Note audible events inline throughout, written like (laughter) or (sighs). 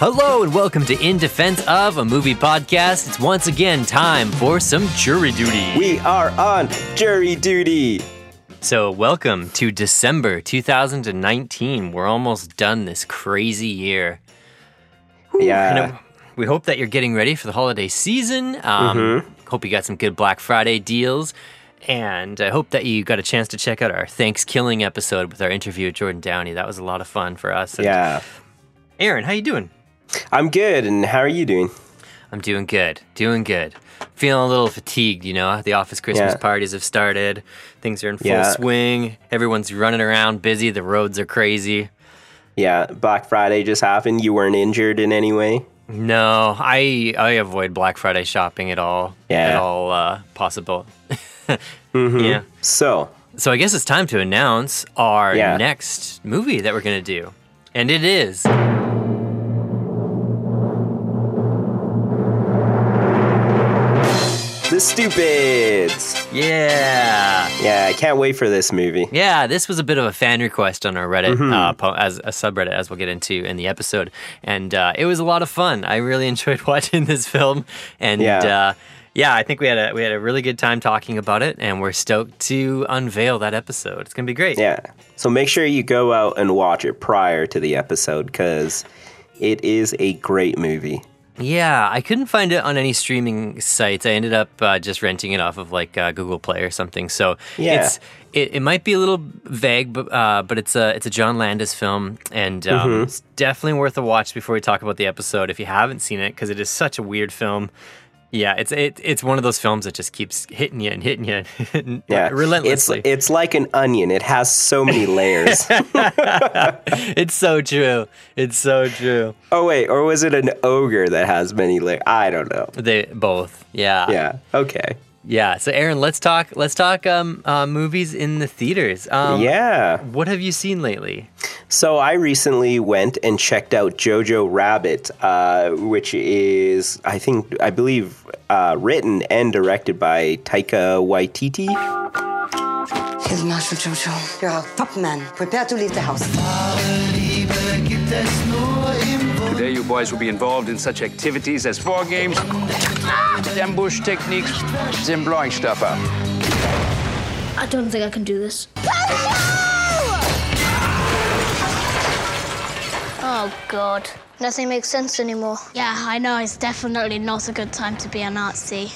Hello and welcome to In Defense of a Movie Podcast. It's once again time for some jury duty. We are on jury duty. So, welcome to December 2019. We're almost done this crazy year. And, Yeah. uh, we hope that you're getting ready for the holiday season. Um, Mm-hmm. Hope you got some good Black Friday deals. And I hope that you got a chance to check out our Thanksgiving episode with our interview with Jordan Downey. That was a lot of fun for us. And Yeah. Aaron, how you doing? I'm good. And how are you doing? I'm doing good. Doing good. Feeling a little fatigued, you know. The office Christmas Yeah. parties have started. Things are in full Yeah. swing. Everyone's running around busy. The roads are crazy. Yeah. Black Friday just happened. You weren't injured in any way? No, I I avoid Black Friday shopping at all. Yeah. At all uh, possible. (laughs) Yeah. So, So I guess it's time to announce our Yeah. next movie that we're gonna do. And it is The Stupids. Yeah. Yeah, I can't wait for this movie. Yeah, this was a bit of a fan request on our Reddit, Mm-hmm. uh, po- as a subreddit, as we'll get into in the episode, and uh, it was a lot of fun. I really (laughs) enjoyed watching this film, and Yeah. uh, yeah, I think we had a we had a really good time talking about it, and we're stoked to unveil that episode. It's gonna be great. Yeah. So make sure you go out and watch it prior to the episode because it is a great movie. Yeah, I couldn't find it on any streaming sites. I ended up uh, just renting it off of like uh, Google Play or something. So Yeah. it's it, it might be a little vague, but uh, but it's a it's a John Landis film, and um, Mm-hmm. it's definitely worth a watch before we talk about the episode if you haven't seen it because it is such a weird film. Yeah, it's it, it's one of those films that just keeps hitting you and hitting you and (laughs) Yeah. relentlessly. It's, it's like an onion, it has so many layers. (laughs) it's so true. It's so true. oh, wait. Or was it an ogre that has many layers? I don't know. They both. Yeah. Yeah. Okay. Yeah. So Aaron, let's talk. Let's talk um, uh, movies in the theaters. Um, Yeah. What have you seen lately? So I recently went and checked out Jojo Rabbit, uh, which is, I think, I believe, uh, written and directed by Taika Waititi. Here's Marshal Jojo. You're our top man. Prepare to leave the house. Today, you boys will be involved in such activities as war games, ambush techniques, and blowing stuff up. I don't think I can do this. Oh god. Nothing makes sense anymore. Yeah, I know. It's definitely not a good time to be a Nazi.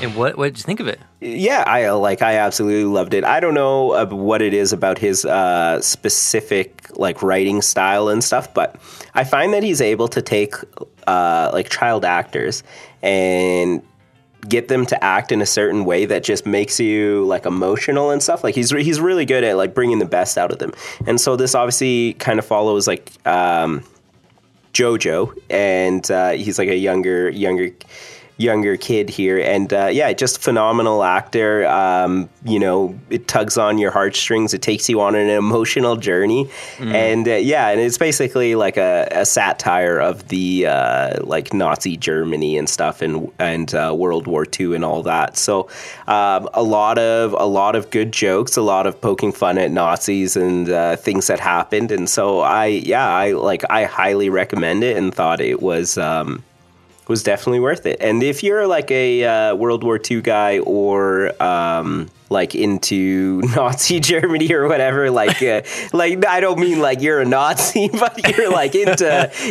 And what what did you think of it? Yeah, I like. I absolutely loved it. I don't know uh, what it is about his uh, specific like writing style and stuff, but I find that he's able to take uh, like child actors and get them to act in a certain way that just makes you like emotional and stuff. Like he's re- he's really good at like bringing the best out of them. And so this obviously kind of follows like um, Jojo, and uh, he's like a younger younger younger kid here, and uh, yeah, just phenomenal actor. Um, you know, it tugs on your heartstrings. It takes you on an emotional journey, and uh, yeah, and it's basically like a, a satire of the uh, like Nazi Germany and stuff, and and uh, World War II and all that. So um, a lot of a lot of good jokes, a lot of poking fun at Nazis and uh, things that happened, and so I yeah, I like I highly recommend it and thought it was. Um, was definitely worth it. And if you're like a uh, World War II guy or um, like into (laughs) Nazi Germany or whatever, like uh, (laughs) like I don't mean like you're a Nazi, (laughs) but you're like into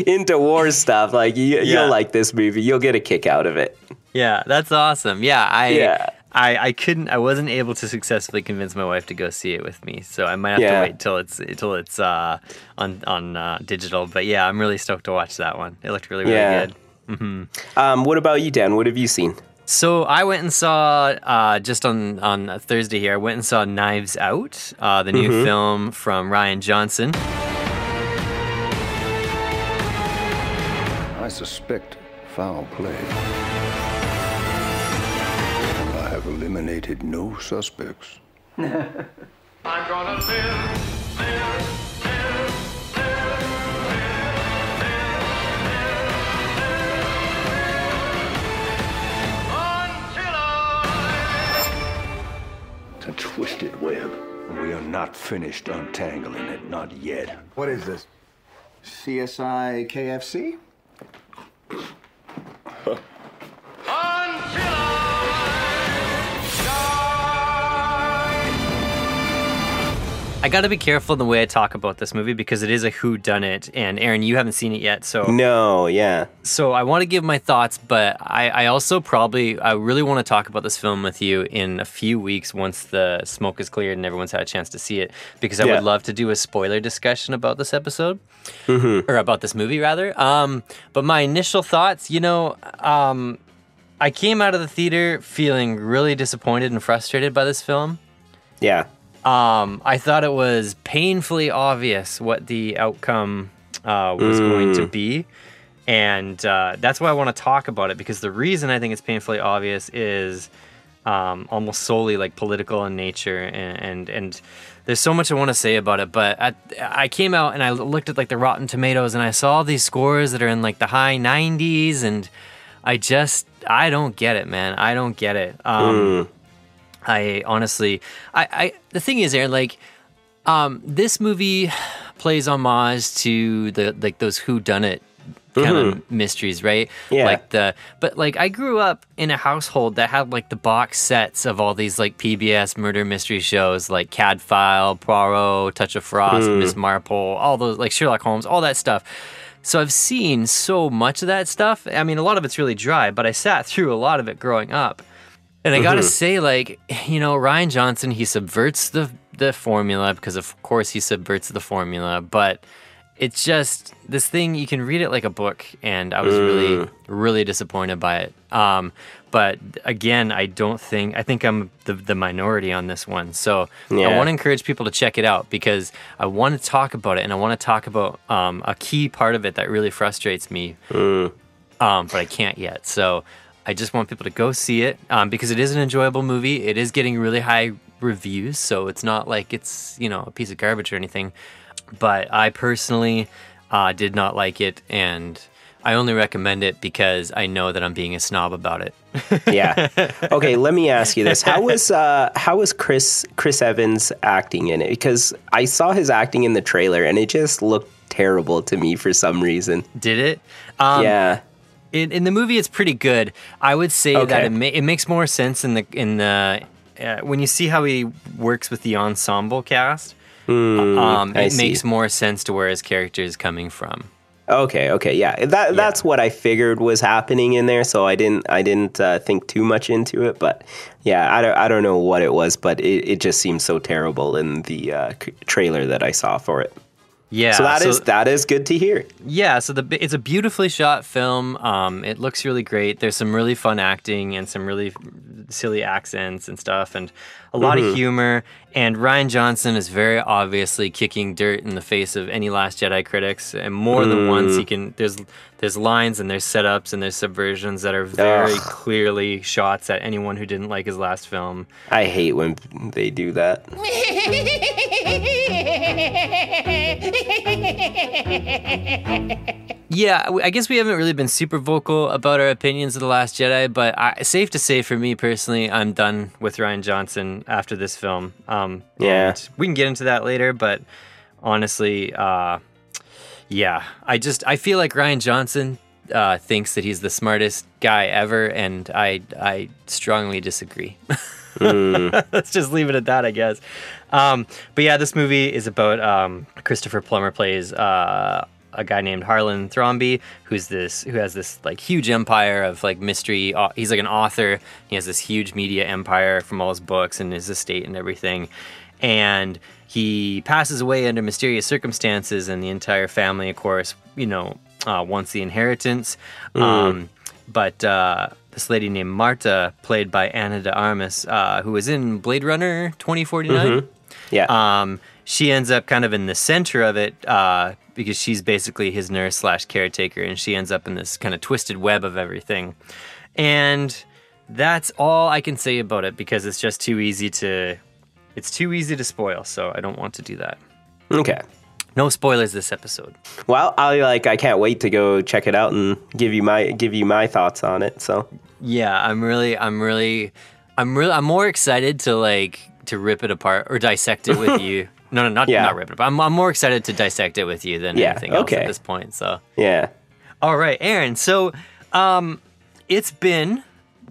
into war stuff. Like you, Yeah. you'll like this movie. You'll get a kick out of it. Yeah, that's awesome. Yeah, I Yeah. I, I couldn't I wasn't able to successfully convince my wife to go see it with me, so I might have Yeah. to wait till it's till it's uh, on on uh, digital. But yeah, I'm really stoked to watch that one. It looked really really Yeah. good. Um, what about you, Dan? What have you seen? So I went and saw uh, just on on Thursday here. I went and saw Knives Out, uh, the new film from Rian Johnson. I suspect foul play. I have eliminated no suspects. (laughs) It's a twisted web. We are not finished untangling it, not yet. What is this? CSI KFC? I got to be careful in the way I talk about this movie because it is a who done it and Aaron you haven't seen it yet so No, yeah. so I want to give my thoughts but I, I also probably I really want to talk about this film with you in a few weeks once the smoke is cleared and everyone's had a chance to see it because I Yeah. would love to do a spoiler discussion about this episode or about this movie rather um, but my initial thoughts you know um, I came out of the theater feeling really disappointed and frustrated by this film Yeah. Um, I thought it was painfully obvious what the outcome uh, was going to be. And uh, that's why I want to talk about it because the reason I think it's painfully obvious is um, almost solely like political in nature. And, and, and there's so much I want to say about it. But I, I came out and I looked at like the Rotten Tomatoes and I saw these scores that are in like the high 90s. And I just, I don't get it, man. I don't get it. Um, I honestly, I, I the thing is, Aaron, like, um, this movie plays homage to the like those who done it kind of mysteries, right? Yeah. Like the, but like I grew up in a household that had like the box sets of all these like PBS murder mystery shows, like Cadfael, Poirot, Touch of Frost, Miss Marple, all those like Sherlock Holmes, all that stuff. So I've seen so much of that stuff. I mean, a lot of it's really dry, but I sat through a lot of it growing up. And I gotta say, like, (sighs) you know, Rian Johnson, he subverts the the formula because of course he subverts the formula, but it's just this thing you can read it like a book and I was really, really disappointed by it. Um, but again, I don't think I think I'm the, the minority on this one. So I want to encourage people to check it out because I want to talk about it and I want to talk about um, a key part of it that really frustrates me um, but I can't yet. So I just want people to go see it um, because it is an enjoyable movie. It is getting really high reviews, so it's not like it's you know a piece of garbage or anything. But I personally uh, did not like it, and I only recommend it because I know that I'm being a snob about it. (laughs) Yeah. Okay, let me ask you this. How was uh how was Chris Chris Evans acting in it? Because I saw his acting in the trailer and it just looked terrible to me for some reason. Did it? Um, yeah. In, in the movie it's pretty good i would say that it, ma- it makes more sense in the in the uh, when you see how he works with the ensemble cast um, Hmm, it see. makes more sense to where his character is coming from Okay, okay. Yeah. That that's what I figured was happening in there, so I didn't I didn't uh, think too much into it, but yeah, I don't I don't know what it was, but it, it just seemed so terrible in the uh, trailer that I saw for it. Yeah So that is that is good to hear. Yeah, so the it's a beautifully shot film. Um, it looks really great. There's some really fun acting and some really silly accents and stuff, and a lot Mm-hmm. of humor. And Rian Johnson is very obviously kicking dirt in the face of any Last Jedi critics, and more than once Mm. he can. There's there's lines and there's setups and there's subversions that are very Ugh. clearly shots at anyone who didn't like his last film. I hate when they do that. Yeah, I guess we haven't really been super vocal about our opinions of The Last Jedi, but I, safe to say for me personally, I'm done with Rian Johnson after this film. Um, Yeah. we can get into that later, but honestly, uh, yeah, I just I feel like Rian Johnson uh, thinks that he's the smartest guy ever, and I I strongly disagree. (laughs) Let's just leave it at that, I guess. Um, but yeah, this movie is about um, Christopher Plummer plays uh, a guy named Harlan Thrombey, who's this who has this like huge empire of like mystery. He's like an author. He has this huge media empire from all his books and his estate and everything. And he passes away under mysterious circumstances, and the entire family, of course, you know, uh, wants the inheritance. Um, but uh, this lady named Marta, played by Ana de Armas, uh, who was in Blade Runner 2049, Yeah. um, she ends up kind of in the center of it uh, because she's basically his nurse slash caretaker, and she ends up in this kind of twisted web of everything. And that's all I can say about it because it's just too easy to. It's too easy to spoil, so I don't want to do that. okay. No spoilers this episode. Well, I like I can't wait to go check it out and give you my give you my thoughts on it. So Yeah, I'm really, I'm really, I'm really, I'm more excited to like to rip it apart or dissect it with (laughs) you. No, no, not Yeah. not rip it. But I'm I'm more excited to dissect it with you than Yeah, anything else okay. at this point. So, Yeah. all right, Aaron. So, um, it's been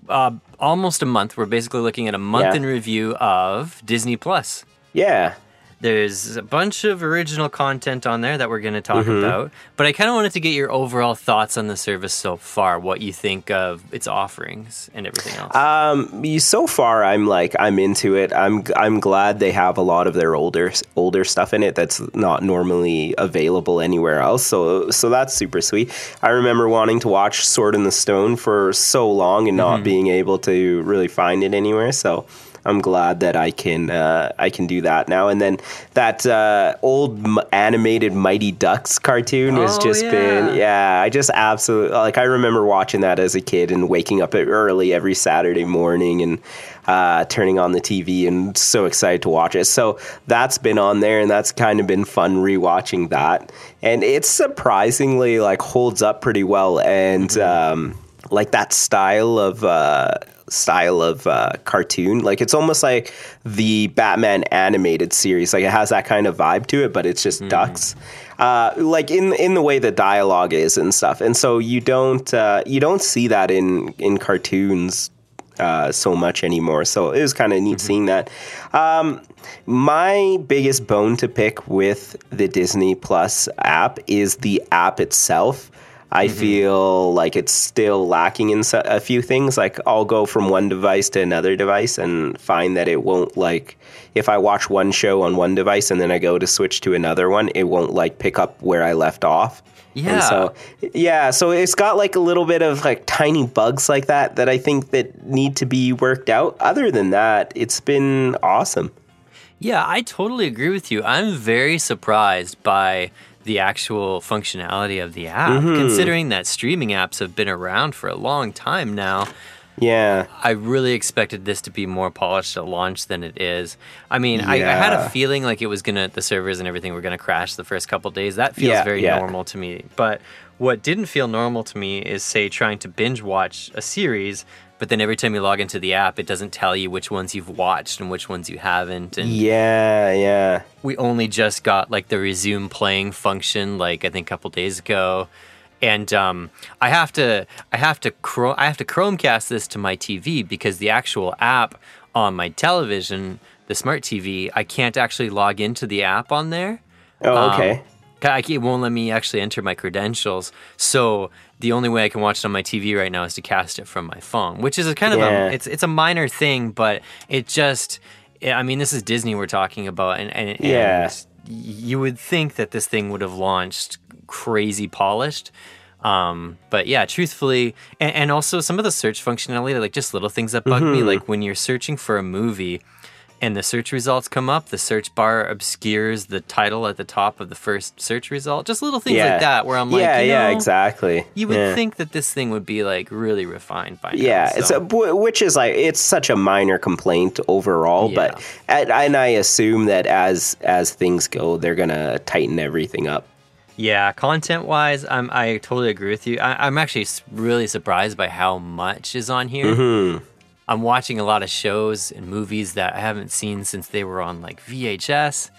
uh, almost a month. We're basically looking at a month Yeah. in review of Disney Plus. Yeah. There's a bunch of original content on there that we're going to talk Mm-hmm. about, but I kind of wanted to get your overall thoughts on the service so far, what you think of its offerings and everything else. Um, so far, I'm like I'm into it. I'm I'm glad they have a lot of their older older stuff in it that's not normally available anywhere else. So so that's super sweet. I remember wanting to watch Sword in the Stone for so long and not being able to really find it anywhere. So. I'm glad that I can uh, I can do that now. And then that uh, old m- animated Mighty Ducks cartoon has Oh, just been yeah. yeah. I just absolutely like. I remember watching that as a kid and waking up early every Saturday morning and uh, turning on the TV and so excited to watch it. So that's been on there and that's kind of been fun rewatching that. And it surprisingly like holds up pretty well and um, like that style of. Uh, style of uh, cartoon. Like it's almost like the batman animated series. Like it has that kind of vibe to it but it's just ducks. Uh, like in in the way the dialogue is and stuff. And so you don't uh, you don't see that in in cartoons uh, so much anymore. So it was kind of neat seeing that. Um, my biggest bone to pick with the disney plus app is the app itself I mm-hmm. feel like it's still lacking in a few things. Like I'll go from one device to another device and find that it won't like if I watch one show on one device and then I go to switch to another one, it won't like pick up where I left off. Yeah. And so yeah, so it's got like a little bit of like tiny bugs like that that I think that need to be worked out. Other than that, it's been awesome. Yeah, I totally agree with you. I'm very surprised by the actual functionality of the app, Mm-hmm. considering that streaming apps have been around for a long time now. Yeah. I really expected this to be more polished at launch than it is. I mean, I, I had a feeling like it was gonna the servers and everything were gonna crash the first couple days. That feels Yeah, very yeah. normal to me. But what didn't feel normal to me is say trying to binge watch a series, but then every time you log into the app, it doesn't tell you which ones you've watched and which ones you haven't. And Yeah, yeah. we only just got like the resume playing function like I think a couple days ago. And um, I have to I have to Chrome I have to Chromecast this to my TV because the actual app on my television, the smart TV, I can't actually log into the app on there. Oh, Um, okay. I- It won't let me actually enter my credentials. So the only way I can watch it on my TV right now is to cast it from my phone, which is a kind of Yeah. a it's it's a minor thing, but it just I mean this is Disney we're talking about, and and, and Yeah. you would think that this thing would have launched crazy polished. Um, but yeah, truthfully, and, and also some of the search functionality, like just little things that bug me, Mm-hmm. like when you're searching for a movie and the search results come up, the search bar obscures the title at the top of the first search result. Just little things yeah. like that where I'm like, yeah, you yeah, know, exactly. You would Yeah. think that this thing would be like really refined by now. Yeah, it's a, which is like it's such a minor complaint overall, but and, and I assume that as as things go, they're gonna tighten everything up. Yeah, content wise, I'm I totally agree with you. I, I'm actually really surprised by how much is on here. Mm-hmm. I'm watching a lot of shows and movies that I haven't seen since they were on like VHS.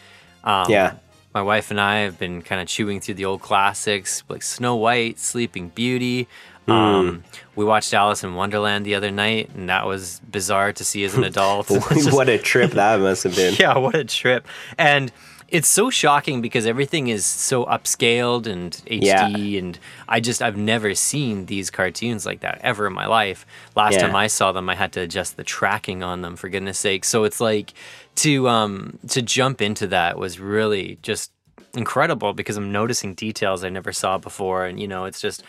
Um, Yeah. my wife and I have been kind of chewing through the old classics like Snow White, Sleeping Beauty. Hmm. Um, we watched Alice in Wonderland the other night, and that was bizarre to see as an (laughs) adult. (laughs) Just- what a trip that must have been. (laughs) yeah, what a trip. And it's so shocking because everything is so upscaled and HD and I just I've never seen these cartoons like that ever in my life. Last Yeah. time I saw them I had to adjust the tracking on them for goodness sake. So it's like to um to jump into that was really just incredible because I'm noticing details I never saw before and you know it's just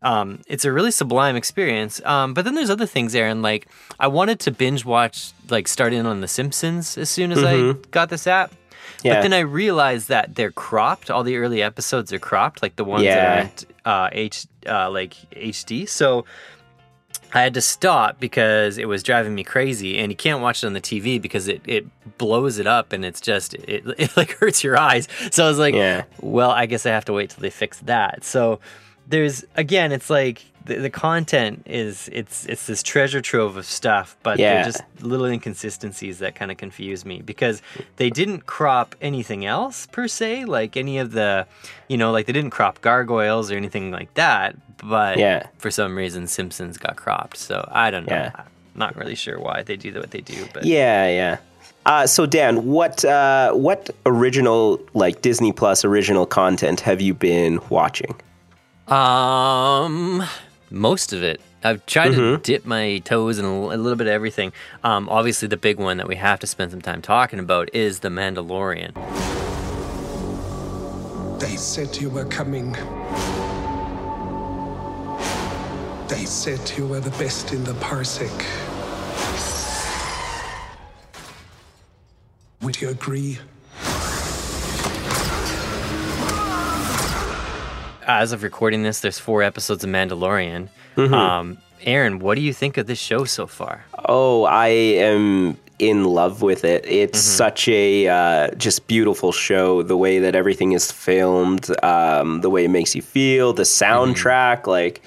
um, it's a really sublime experience. Um, but then there's other things, Aaron. Like I wanted to binge watch, like start in on The Simpsons as soon as I got this app. But Mm-hmm. Then I realized that they're cropped. All the early episodes are cropped, like the ones Yeah. that aren't uh, H, uh, like HD. So I had to stop because it was driving me crazy, and you can't watch it on the TV because it, it blows it up and it's just it, (laughs) it like hurts your eyes. So I was like, Yeah. well, I guess I have to wait till they fix that. So there's again, it's like the, the content is it's it's this treasure trove of stuff, but Yeah. they're just little inconsistencies that kind of confuse me because they didn't crop anything else per se, like any of the, you know, like they didn't crop gargoyles or anything like that. But Yeah. for some reason, Simpsons got cropped. So I don't know. Yeah. I'm not really sure why they do what they do, but Yeah, yeah. Uh, so Dan, what uh, what original like Disney Plus original content have you been watching? Um, most of it. I've tried Mm-hmm. to dip my toes in a little bit of everything. Um, obviously, the big one that we have to spend some time talking about is The Mandalorian. They said you were coming. They said you were the best in the parsec. Would you agree? As of recording this, there's four episodes of Mandalorian. Mm-hmm. Um, Aaron, what do you think of this show so far? Oh, I am in love with it. It's such a uh, just beautiful show. The way that everything is filmed, um, the way it makes you feel, the soundtrack, like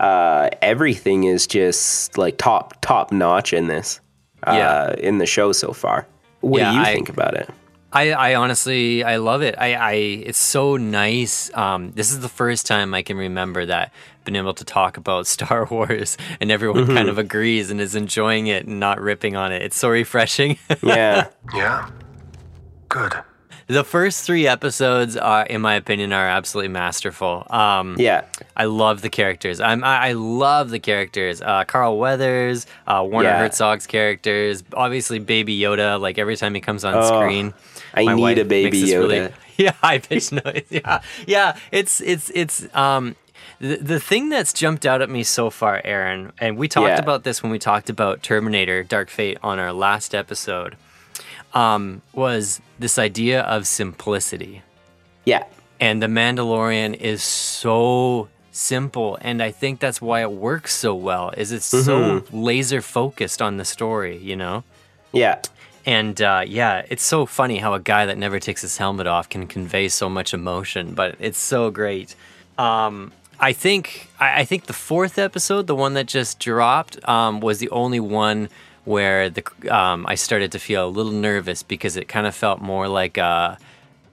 uh, everything is just like top top notch in this. Uh, Yeah. in the show so far. What Yeah, do you I- think about it? I, I honestly I love it. I, I it's so nice. Um, this is the first time I can remember that been able to talk about (laughs) Star Wars and everyone Mm-hmm. kind of agrees and is enjoying it and not ripping on it. It's so refreshing. (laughs) Yeah, Yeah? Good. the first three episodes are, in my opinion, are absolutely masterful. Um, yeah, I love the characters. I'm, I, I love the characters. Uh, Carl Weathers, uh, Werner Yeah. Herzog's characters. Obviously, Baby Yoda. Like every time he comes on screen, Oh, I my need a Baby this really- Yoda. (laughs) yeah, high pitched noise. Yeah, yeah. It's it's it's um. The, the thing that's jumped out at me so far, Aaron, and we talked Yeah. about this when we talked about Terminator Dark Fate on our last episode, um, was this idea of simplicity. yeah, And The Mandalorian is so simple and I think that's why it works so well is it's so laser focused on the story, you know? yeah. And uh, yeah, it's so funny how a guy that never takes his helmet off can convey so much emotion, but it's so great. Um, I think I, I think the fourth episode, the one that just dropped, um, was the only one where the um, I started to feel a little nervous because it kind of felt more like a,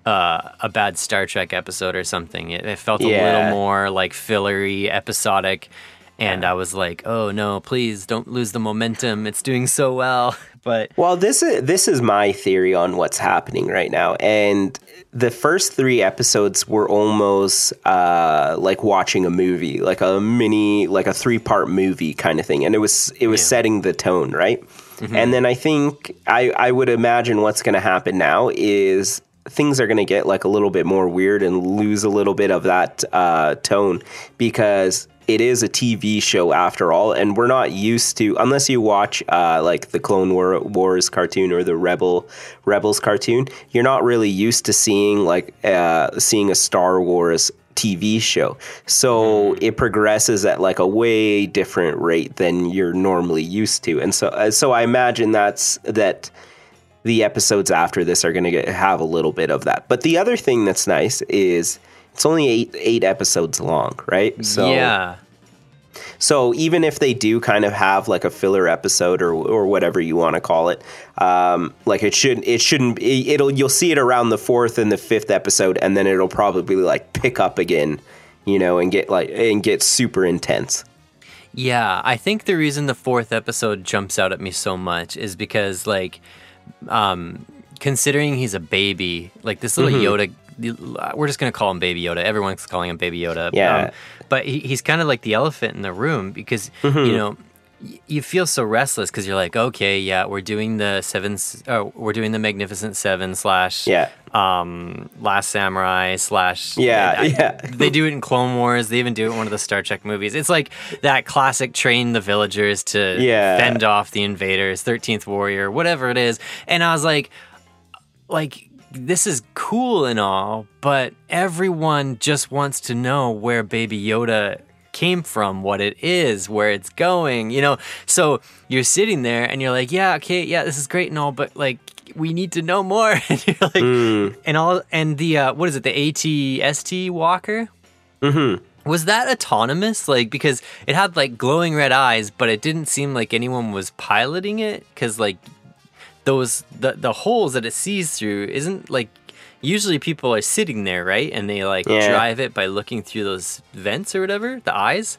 uh, a bad Star Trek episode or something. It, it felt a little more like fillery, episodic, and I was like, "Oh no, please don't lose the momentum. It's doing so well." (laughs) But Well, this is this is my theory on what's happening right now, and the first three episodes were almost uh, like watching a movie, like a mini, like a three part movie kind of thing, and it was it was setting the tone, right? And then I think I I would imagine what's going to happen now is things are going to get like a little bit more weird and lose a little bit of that uh, tone because it is a TV show after all, and we're not used to unless you watch uh, like the Clone War- Wars cartoon or the Rebel Rebels cartoon. You're not really used to seeing like uh, seeing a Star Wars TV show, so it progresses at like a way different rate than you're normally used to, and so uh, so I imagine that's that the episodes after this are going to have a little bit of that. But the other thing that's nice is it's only eight eight episodes long, right? So yeah, so even if they do kind of have like a filler episode or or whatever you want to call it, um, like it should it shouldn't it- it'll you'll see it around the fourth and the fifth episode, and then it'll probably like pick up again, you know, and get like and get super intense. yeah. I think the reason the fourth episode jumps out at me so much is because, like, um, considering he's a baby, like this little Yoda, we're just gonna call him Baby Yoda. Everyone's calling him Baby Yoda. Yeah. Um, but he, he's kind of like the elephant in the room because you know you feel so restless because you're like, okay, yeah, we're doing the seven, oh, we're doing the Magnificent Seven slash Yeah. um, Last Samurai slash Yeah, I- yeah. they do it in Clone Wars. They even do it in one of the Star Trek movies. It's like that classic train the villagers to Yeah. fend off the invaders, Thirteenth Warrior, whatever it is. And I was like, like this is cool and all, but everyone just wants to know where Baby Yoda came from, what it is, where it's going, you know. So you're sitting there and you're like, yeah, okay, yeah, this is great and all, but like we need to know more. (laughs) and you're like, and all, and the uh, what is it, the ATST Walker? Mm-hmm. Was that autonomous? Like because it had like glowing red eyes, but it didn't seem like anyone was piloting it because like those the the holes that it sees through isn't like usually people are sitting there right and they like Yeah. drive it by looking through those vents or whatever the eyes.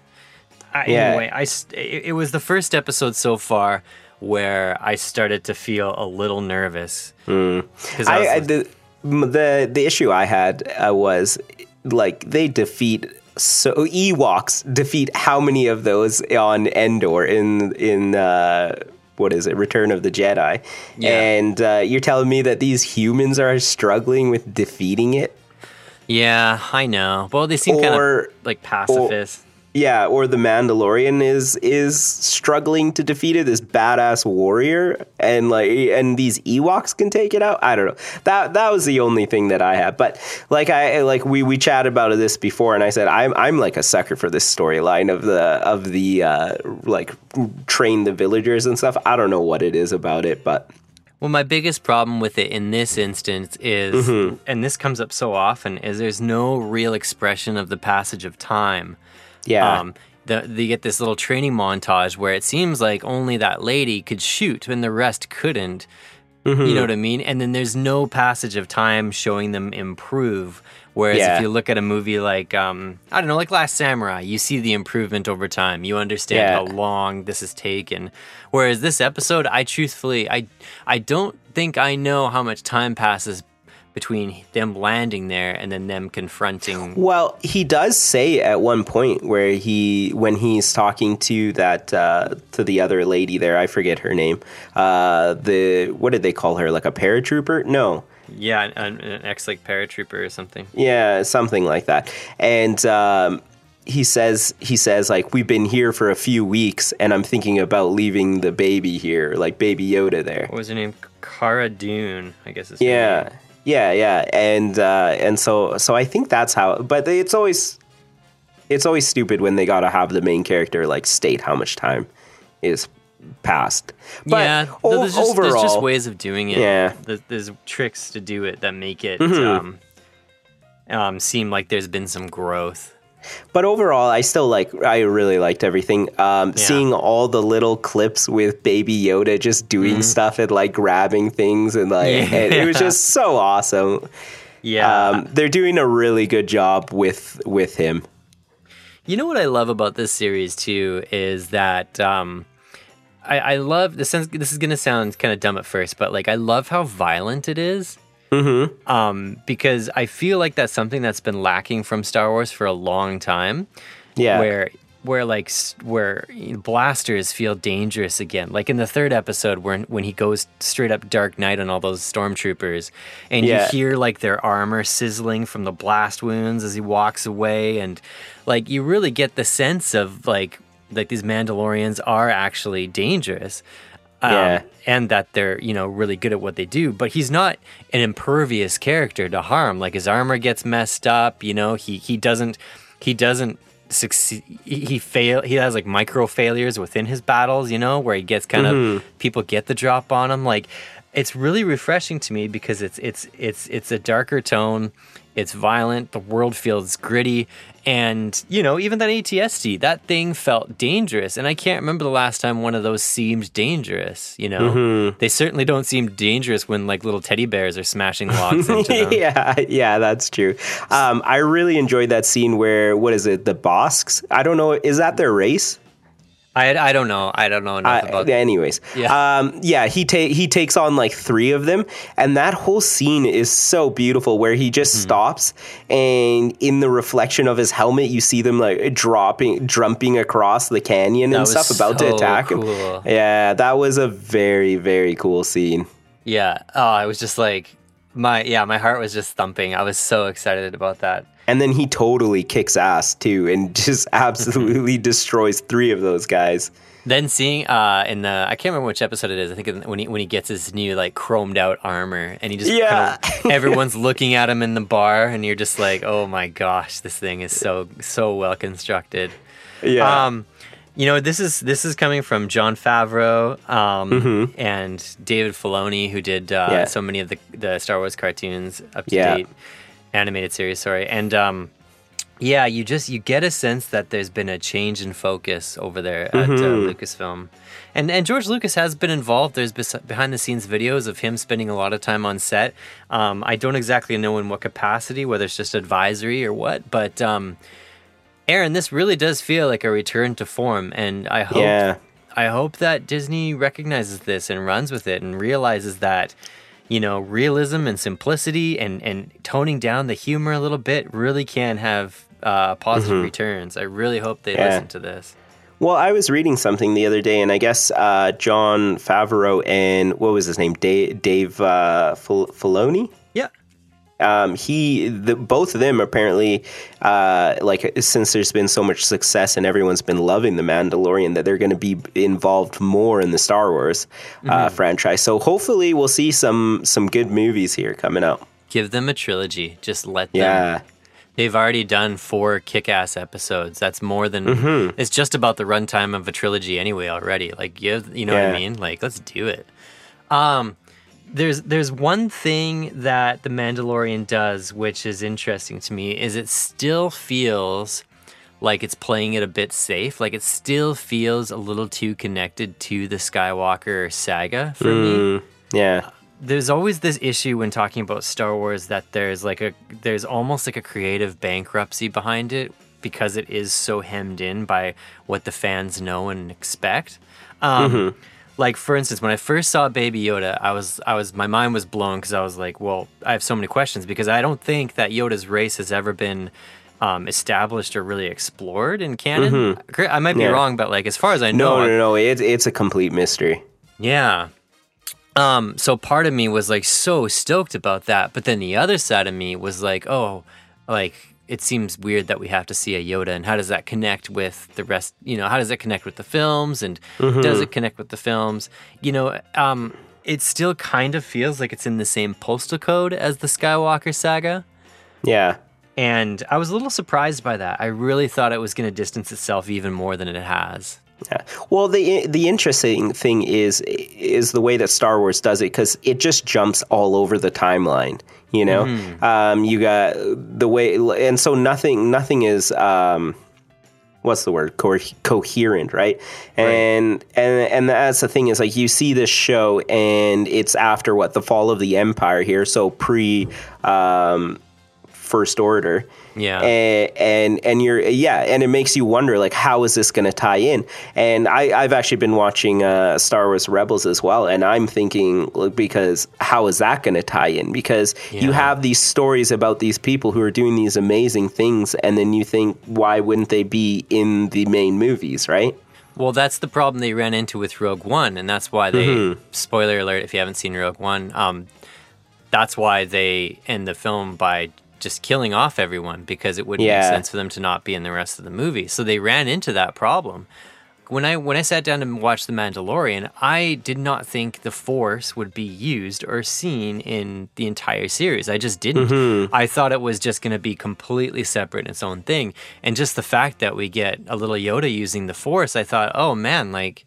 I, Yeah. Anyway, I it, it was the first episode so far where I started to feel a little nervous. 'Cause I was I, I like- the, the the issue I had uh, was like they defeat so Ewoks defeat how many of those on Endor in in uh, what is it Return of the Jedi, Yeah. and uh, you're telling me that these humans are struggling with defeating it. yeah, I know. Well, they seem kind of like pacifists. Yeah, or the Mandalorian is is struggling to defeat it, this badass warrior, and like and these Ewoks can take it out. I don't know. That that was the only thing that I had. But like I like we we chatted about this before, and I said I'm I'm like a sucker for this storyline of the of the uh, like train the villagers and stuff. I don't know what it is about it, but Well, my biggest problem with it in this instance is, Mm-hmm. and this comes up so often, is there's no real expression of the passage of time. Yeah, Um, the, they get this little training montage where it seems like only that lady could shoot and the rest couldn't. Mm-hmm. You know what I mean? And then there's no passage of time showing them improve. Whereas Yeah. if you look at a movie like, um, I don't know, like Last Samurai, you see the improvement over time. You understand Yeah. how long this has taken. Whereas this episode, I truthfully, I, I don't think I know how much time passes between them landing there and then them confronting. Well, he does say at one point where he, when he's talking to that uh, to the other lady there, I forget her name. Uh, the what did they call her? Like a paratrooper? No, Yeah, an, an ex like paratrooper or something. yeah, something like that. And um, he says he says like we've been here for a few weeks, and I'm thinking about leaving the baby here, like Baby Yoda there. What was her name? Cara Dune, I guess. Is her Yeah, name. Yeah, yeah, and uh, and so so I think that's how. But it's always it's always stupid when they gotta have the main character like state how much time is passed. But yeah. o- there's, just, overall, there's just ways of doing it. Yeah. Mm-hmm. There's, there's tricks to do it that make it um, um, seem like there's been some growth. But overall, I still like. I really liked everything. Um, Seeing all the little clips with Baby Yoda just doing stuff and like grabbing things and like Mm-hmm. Yeah. and it was just so awesome. Yeah. Um, they're doing a really good job with with him. You know what I love about this series too is that um, I, I love the sense. This is gonna sound kind of dumb at first, but like I love how violent it is. Mm-hmm. Um, because I feel like that's something that's been lacking from Star Wars for a long time. Yeah. Where where like where blasters feel dangerous again. Like in the third episode, when when he goes straight up Dark Knight on all those stormtroopers, and Yeah. you hear like their armor sizzling from the blast wounds as he walks away, and like you really get the sense of like like these Mandalorians are actually dangerous. Um, Yeah. and that they're you know really good at what they do but he's not an impervious character to harm. Like his armor gets messed up you know he he doesn't he doesn't succeed he, he fail he has like micro failures within his battles you know where he gets kind of people get the drop on him. Like it's really refreshing to me because it's it's it's it's a darker tone. It's violent. The world feels gritty and you know even that ATST that thing felt dangerous and I can't remember the last time one of those seemed dangerous you know they certainly don't seem dangerous when like little teddy bears are smashing logs into them (laughs) yeah, yeah, that's true. Um, I really enjoyed that scene where what is it, the Bosks? I don't know. Is that their race? I, I don't know I don't know enough Uh, about anyways, Yeah. um, yeah, he ta- he takes on like three of them, and that whole scene is so beautiful. Where he just Mm-hmm. stops, and in the reflection of his helmet, you see them like dropping, jumping across the canyon That and stuff, about to attack cool. him. Yeah, that was a very very cool scene. yeah oh I was just like my yeah my heart was just thumping I was so excited about that And then he totally kicks ass too, and (laughs) just absolutely (laughs) destroys three of those guys. Then seeing uh in the I can't remember which episode it is. I think when he when he gets his new like chromed out armor and he just Yeah. kind of, (laughs) everyone's looking at him in the bar and you're just like, "Oh my gosh, this thing is so so well constructed." Yeah, Um you know, this is this is coming from Jon Favreau um, and David Filoni, who did uh, Mm-hmm. Yeah. so many of the the Star Wars cartoons up to Yeah. date animated series. Sorry, and um, yeah, you just you get a sense that there's been a change in focus over there at uh, Lucasfilm, and and George Lucas has been involved. There's behind the scenes videos of him spending a lot of time on set. Um, I don't exactly know in what capacity, whether it's just advisory or what, but um, Aaron, this really does feel like a return to form, and I hope Yeah. I hope that Disney recognizes this and runs with it and realizes that you know realism and simplicity and and toning down the humor a little bit really can have uh, positive returns. I really hope they Mm-hmm. Yeah. listen to this. Well, I was reading something the other day, and I guess uh, Jon Favreau and what was his name, Dave, Dave uh, Fil- Filoni. Yeah. Um, he, the, both of them apparently, uh, like since there's been so much success and everyone's been loving the Mandalorian, that they're going to be involved more in the Star Wars uh, franchise. So hopefully, we'll see some some good movies here coming out. Give them a trilogy. Just let them. Yeah, They've already done four kick-ass episodes. That's more than. Mm-hmm. It's just about the runtime of a trilogy anyway. Already, like you, you know what I mean. Like, let's do it. Um, there's there's one thing that the Mandalorian does, which is interesting to me, is it still feels like it's playing it a bit safe. Like it still feels a little too connected to the Skywalker saga for me yeah, there's always this issue when talking about Star Wars that there's like a there's almost like a creative bankruptcy behind it because it is so hemmed in by what the fans know and expect. Um, Like for instance, when I first saw Baby Yoda, I was I was my mind was blown because I was like, well, I have so many questions because I don't think that Yoda's race has ever been. Um, established or really explored in canon. I might be Yeah. wrong, but like as far as I know, no, no, no, it's it's a complete mystery. yeah. Um, so part of me was like so stoked about that, but then the other side of me was like, oh, like it seems weird that we have to see a Yoda, and how does that connect with the rest? You know, how does it connect with the films, and does it connect with the films? You know, um, it still kind of feels like it's in the same postal code as the Skywalker saga. Yeah, And I was a little surprised by that. I really thought it was going to distance itself even more than it has. Yeah. Well, the the interesting thing is is the way that Star Wars does it because it just jumps all over the timeline. You know, um, you got the way, and so nothing nothing is. Um, What's the word? Co- coherent, right? And and and that's the thing is like you see this show and it's after what the fall of the empire here, so pre um, first order, Yeah. and and, and you're yeah, and it makes you wonder like how is this going to tie in? And I I've actually been watching uh, Star Wars Rebels as well, and I'm thinking because how is that going to tie in? Because you have these stories about these people who are doing these amazing things, and then you think why wouldn't they be in the main movies, right? Well, that's the problem they ran into with Rogue One, and that's why they. Mm-hmm. Spoiler alert: if you haven't seen Rogue One, um, that's why they end the film by just killing off everyone because it wouldn't Yeah. make sense for them to not be in the rest of the movie. So they ran into that problem. When I when I sat down to watch The Mandalorian, I did not think the Force would be used or seen in the entire series. I just didn't. Mm-hmm. I thought it was just going to be completely separate in its own thing. And just the fact that we get a little Yoda using the Force, I thought, oh man, like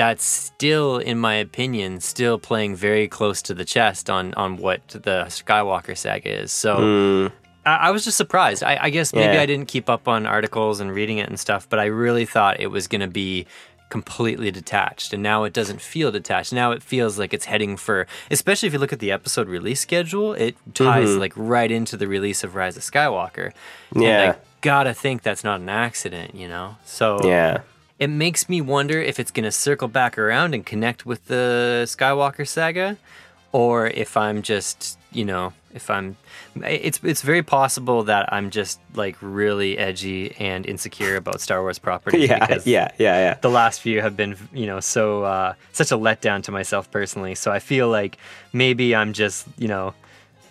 that's still, in my opinion, still playing very close to the chest on on what the Skywalker saga is. So hmm. I, I was just surprised. I, I guess maybe Yeah. I didn't keep up on articles and reading it and stuff, but I really thought it was going to be completely detached and now it doesn't feel detached now it feels like it's heading for especially if you look at the episode release schedule it ties mm-hmm. like right into the release of rise of skywalker and Yeah. i gotta think that's not an accident you know so Yeah. It makes me wonder if it's going to circle back around and connect with the Skywalker saga or if I'm just, you know, if I'm it's it's very possible that I'm just like really edgy and insecure about Star Wars property. (laughs) Yeah, because yeah, yeah, yeah. the last few have been, you know, so uh such a letdown to myself personally. So I feel like maybe I'm just, you know,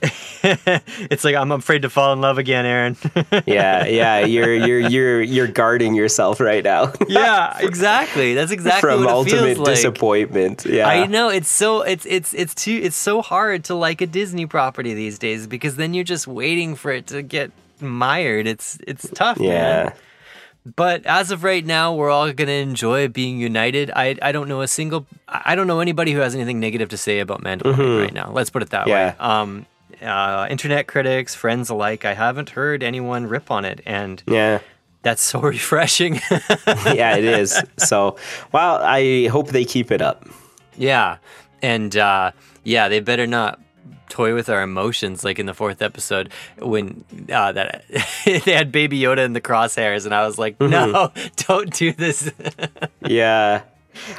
(laughs) it's like I'm afraid to fall in love again, Aaron. (laughs) yeah, yeah. You're you're you're you're guarding yourself right now (laughs) yeah, exactly. That's exactly from what it ultimate like. disappointment. Yeah, I know it's so it's it's it's too it's so hard to like a Disney property these days because then you're just waiting for it to get mired. It's it's tough, Yeah, man. But as of right now, we're all gonna enjoy being united. I I don't know a single I don't know anybody who has anything negative to say about Mandalorian right now. Let's put it that Mm-hmm. Yeah. way. Um, uh, internet critics, friends alike, I haven't heard anyone rip on it, and Yeah. that's so (laughs) refreshing. yeah, it is. So, well, I hope they keep it up. yeah, and uh, yeah, they better not toy with our emotions like in the fourth episode when uh, that (laughs) they had Baby Yoda in the crosshairs, and I was like, no, (laughs) don't do this. Yeah.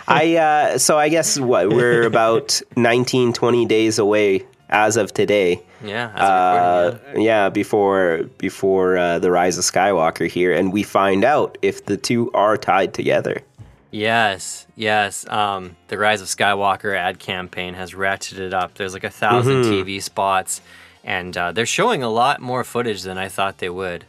I uh so I guess what we're about 19 20 days away as of today. Yeah, as a recording, Uh, yeah, before before uh, the rise of Skywalker here and we find out if the two are tied together. Yes, yes. Um, the Rise of Skywalker ad campaign has ratcheted up. There's like a 1000 TV spots, and uh, they're showing a lot more footage than I thought they would.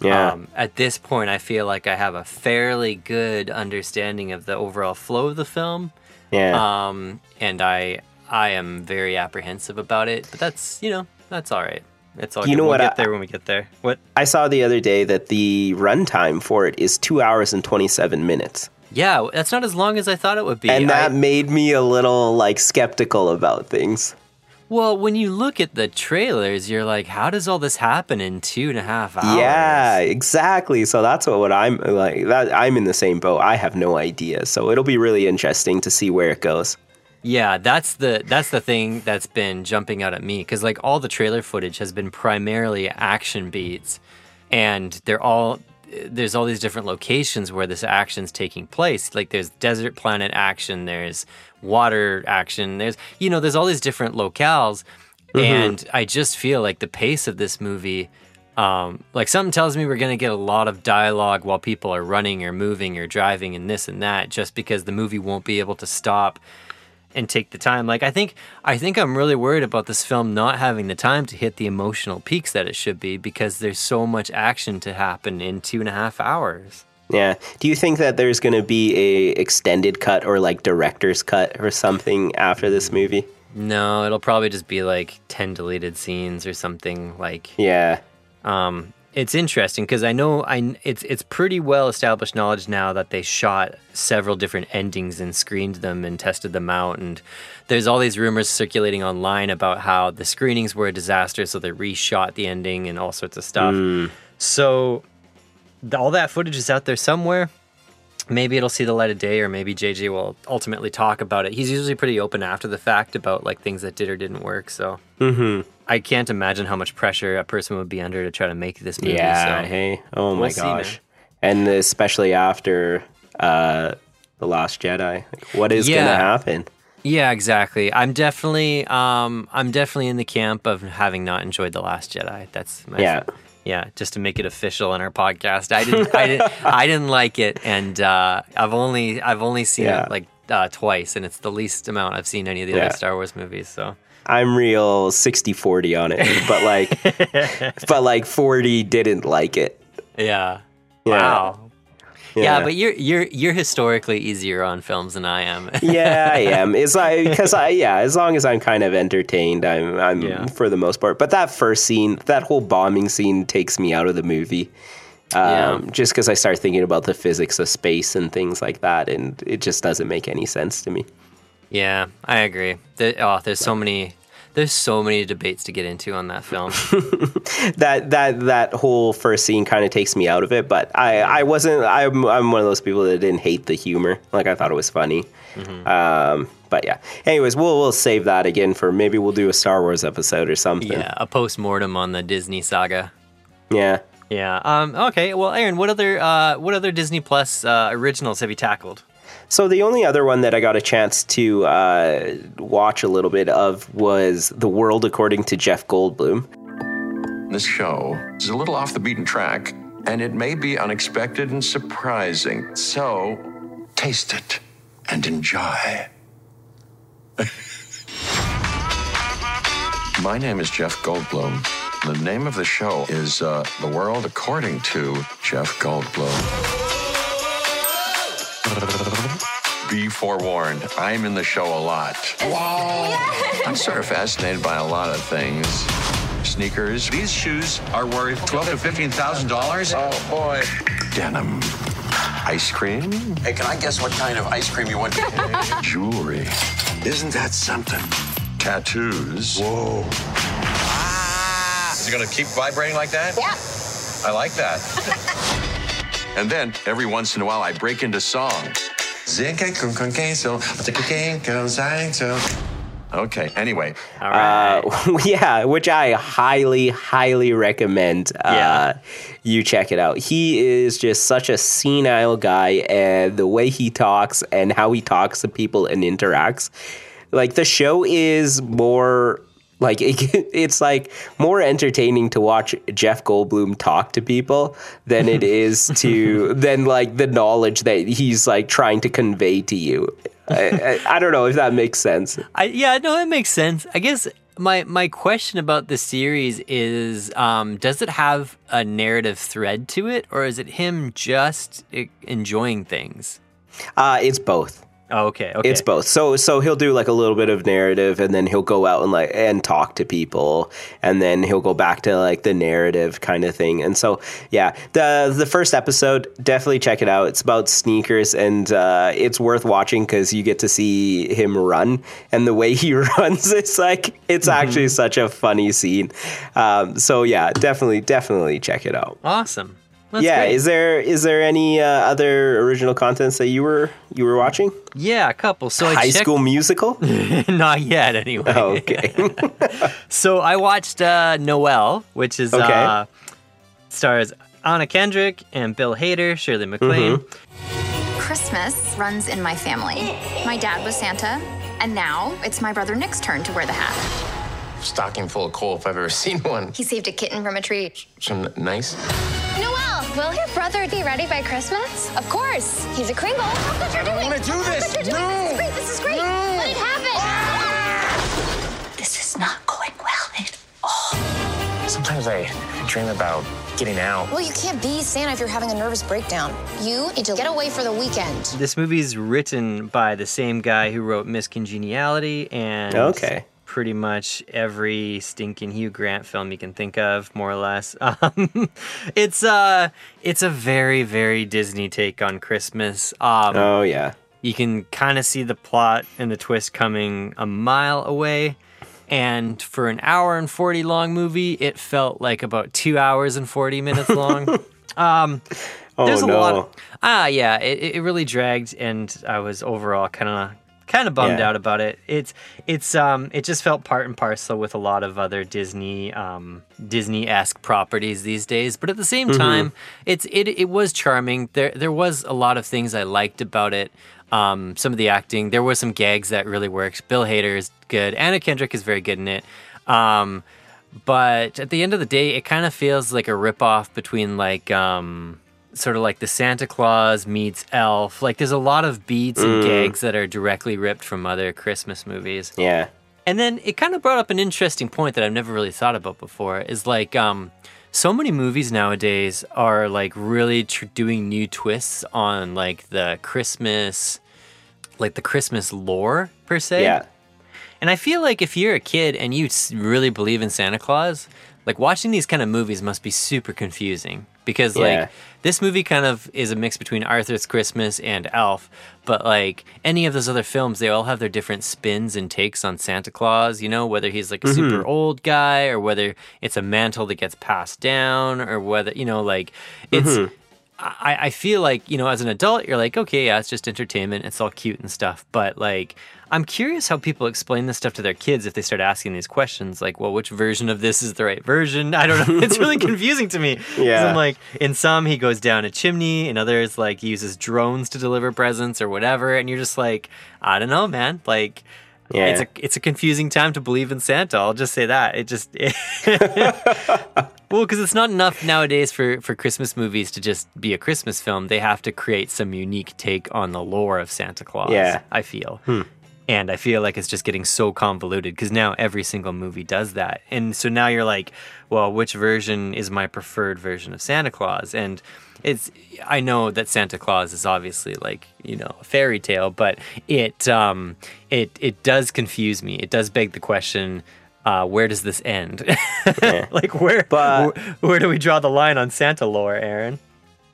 Yeah. Um, at this point, I feel like I have a fairly good understanding of the overall flow of the film, yeah. um, and I I am very apprehensive about it. But that's you know that's all right. It's all You good. know we'll what get I- there when we get there. What? I saw the other day that the runtime for it is 2 hours and 27 minutes. Yeah, that's not as long as I thought it would be. And that I- made me a little like skeptical about things. Well, when you look at the trailers, you're like, how does all this happen in two and a half hours? Yeah, exactly. So that's what, what I'm like. That I'm in the same boat. I have no idea. So it'll be really interesting to see where it goes. Yeah, that's the that's the thing that's been jumping out at me because like all the trailer footage has been primarily action beats, and they're all there's all these different locations where this action's taking place. Like there's desert planet action, there's water action, there's you know there's all these different locales, and I just feel like the pace of this movie. Um, like something tells me we're gonna get a lot of dialogue while people are running or moving or driving and this and that, just because the movie won't be able to stop and take the time. Like I think I think I'm really worried about this film not having the time to hit the emotional peaks that it should be because there's so much action to happen in two and a half hours. Yeah. Do you think that there's going to be a extended cut or like director's cut or something after this movie? No, it'll probably just be like ten deleted scenes or something like Yeah. Um, it's interesting because I know I it's it's pretty well established knowledge now that they shot several different endings and screened them and tested them out and there's all these rumors circulating online about how the screenings were a disaster so they reshot the ending and all sorts of stuff. Mm. So th- all that footage is out there somewhere. Maybe it'll see the light of day or maybe JJ will ultimately talk about it. He's usually pretty open after the fact about like things that did or didn't work, so I can't imagine how much pressure a person would be under to try to make this movie. Yeah. so. Hey. Oh my We'll see, gosh. and especially after uh, the Last Jedi, like, what is going to happen? Yeah, exactly. I'm definitely, um, I'm definitely in the camp of having not enjoyed the Last Jedi. That's my, Yeah. Yeah. Just to make it official in our podcast, I didn't, I didn't, (laughs) I didn't like it, and uh, I've only, I've only seen Yeah. it like uh, twice, and it's the least amount I've seen any of the Yeah. other Star Wars movies. So I'm real 60-40 on it, (laughs) but like, but like 40 didn't like it. yeah, Yeah. wow. Yeah. but you're you're you're historically easier on films than I am. yeah, I (laughs) am. It's like because I yeah, as long as I'm kind of entertained, I'm I'm Yeah. for the most part. But that first scene, that whole bombing scene, takes me out of the movie. Um, Yeah. Just because I start thinking about the physics of space and things like that, and it just doesn't make any sense to me. Yeah, I agree. There, oh, there's so many. There's so many debates to get into on that film. (laughs) That that that whole first scene kind of takes me out of it. But I I wasn't. I'm I'm one of those people that didn't hate the humor. Like I thought it was funny. Mm-hmm. Um, but yeah. Anyways, we'll we'll save that again for maybe we'll do a Star Wars episode or something. yeah, a post mortem on the Disney saga. Yeah. Yeah. Um. Okay. Well, Aaron, what other uh, what other Disney Plus uh, originals have you tackled? So the only other one that I got a chance to uh, watch a little bit of was The World According to Jeff Goldblum. This show is a little off the beaten track, and it may be unexpected and surprising. So, taste it and enjoy. (laughs) My name is Jeff Goldblum. The name of the show is uh, The World According to Jeff Goldblum. Be forewarned, I'm in the show a lot. Wow. I'm sort of fascinated by a lot of things. Sneakers, These shoes are worth twelve to fifteen thousand dollars. oh boy, denim, ice cream, Hey, can I guess what kind of ice cream you want? (laughs) jewelry, Isn't that something? tattoos, Whoa. Ah. Is it going to keep vibrating like that? Yeah. I like that. (laughs) and then every once in a while, I break into song. Okay, anyway. All right. Uh, (laughs) yeah, which I highly, highly recommend. Uh, Yeah. you check it out. He is just such a senile guy, and the way he talks and how he talks to people and interacts, like the show is more like it, (laughs) it's like more entertaining to watch Jeff Goldblum talk to people than it (laughs) is to than like the knowledge that he's like trying to convey to you. I, I, I don't know if that makes sense. (laughs) I, yeah, no, it makes sense. I guess my my question about the series is, um, does it have a narrative thread to it, or is it him just e- enjoying things? Uh, it's both. Oh, okay, okay. It's both. So so he'll do like a little bit of narrative and then he'll go out and like and talk to people and then he'll go back to like the narrative kind of thing. And so yeah, the the first episode definitely check it out. It's about sneakers and uh, it's worth watching cuz you get to see him run and the way (laughs) he runs it's like it's actually such a funny scene. Um, so yeah, definitely definitely check it out. Awesome. That's yeah, great. is there is there any uh, other original contents that you were you were watching? yeah, a couple. So I High checked- School Musical? (laughs) Not yet, anyway. Oh, okay. (laughs) So I watched uh, Noelle, which is Okay. uh, stars Anna Kendrick and Bill Hader, Shirley MacLaine. Mm-hmm. Christmas runs in my family. My dad was Santa, and now it's my brother Nick's turn to wear the hat. Stocking full of coal if I've ever (laughs) seen one. He saved a kitten from a tree. Some nice. Noelle, will your brother be ready by Christmas? Of course. He's a Kringle. Look what you're doing. wanna do Look this. what you're doing. No. This is great. This is great. Let it happen. Ah. This is not going well at all. Sometimes I dream about getting out. Well, you can't be Santa if you're having a nervous breakdown. You need to get away for the weekend. This movie's written by the same guy who wrote Miss Congeniality and Okay. Pretty much every stinking Hugh Grant film you can think of, more or less. (laughs) Um, it's uh, it's a very very Disney take on Christmas. Um, Oh yeah. you can kind of see the plot and the twist coming a mile away. And for an hour and 40 long movie, it felt like about two hours and 40 minutes long. (laughs) um, Oh there's a no. lot of, ah, yeah, it, it really dragged, and I was overall kind of kind of bummed Yeah. out about it. It's it's um it just felt part and parcel with a lot of other Disney um Disney esque properties these days. But at the same Mhm. time, it's it it was charming. There there was a lot of things I liked about it. Um, some of the acting, there were some gags that really worked. Bill Hader is good. Anna Kendrick is very good in it. Um, but at the end of the day, it kind of feels like a ripoff between like um, sort of like the Santa Claus meets Elf. Like there's a lot of beats and Mm. gags that are directly ripped from other Christmas movies. Yeah. And then it kind of brought up an interesting point that I've never really thought about before is like um so many movies nowadays are like really tr- doing new twists on like the Christmas like the Christmas lore per se. Yeah. And I feel like if you're a kid and you really believe in Santa Claus, like watching these kind of movies must be super confusing because Yeah. like this movie kind of is a mix between Arthur's Christmas and Elf, but like any of those other films, they all have their different spins and takes on Santa Claus, you know, whether he's like a super Mhm. old guy or whether it's a mantle that gets passed down or whether, you know, like it's Mhm. I, I feel like, you know, as an adult, you're like, okay, yeah, it's just entertainment. It's all cute and stuff. But like, I'm curious how people explain this stuff to their kids if they start asking these questions. Like, well, which version of this is the right version? (laughs) I don't know. It's really (laughs) confusing to me. Yeah. I'm like, in some, he goes down a chimney. In others, like, he uses drones to deliver presents or whatever. And you're just like, I don't know, man. Like, Yeah. it's a it's a confusing time to believe in Santa. I'll just say that. It just (laughs) well, because it's not enough nowadays for for Christmas movies to just be a Christmas film. They have to create some unique take on the lore of Santa Claus. Yeah. I feel. Hmm. And I feel like it's just getting so convoluted because now every single movie does that. And so now you're like, well, which version is my preferred version of Santa Claus? And it's I know that Santa Claus is obviously like, you know, a fairy tale, but it um it it does confuse me. It does beg the question, uh, where does this end? (laughs) like where, But- where where do we draw the line on Santa lore, Aaron?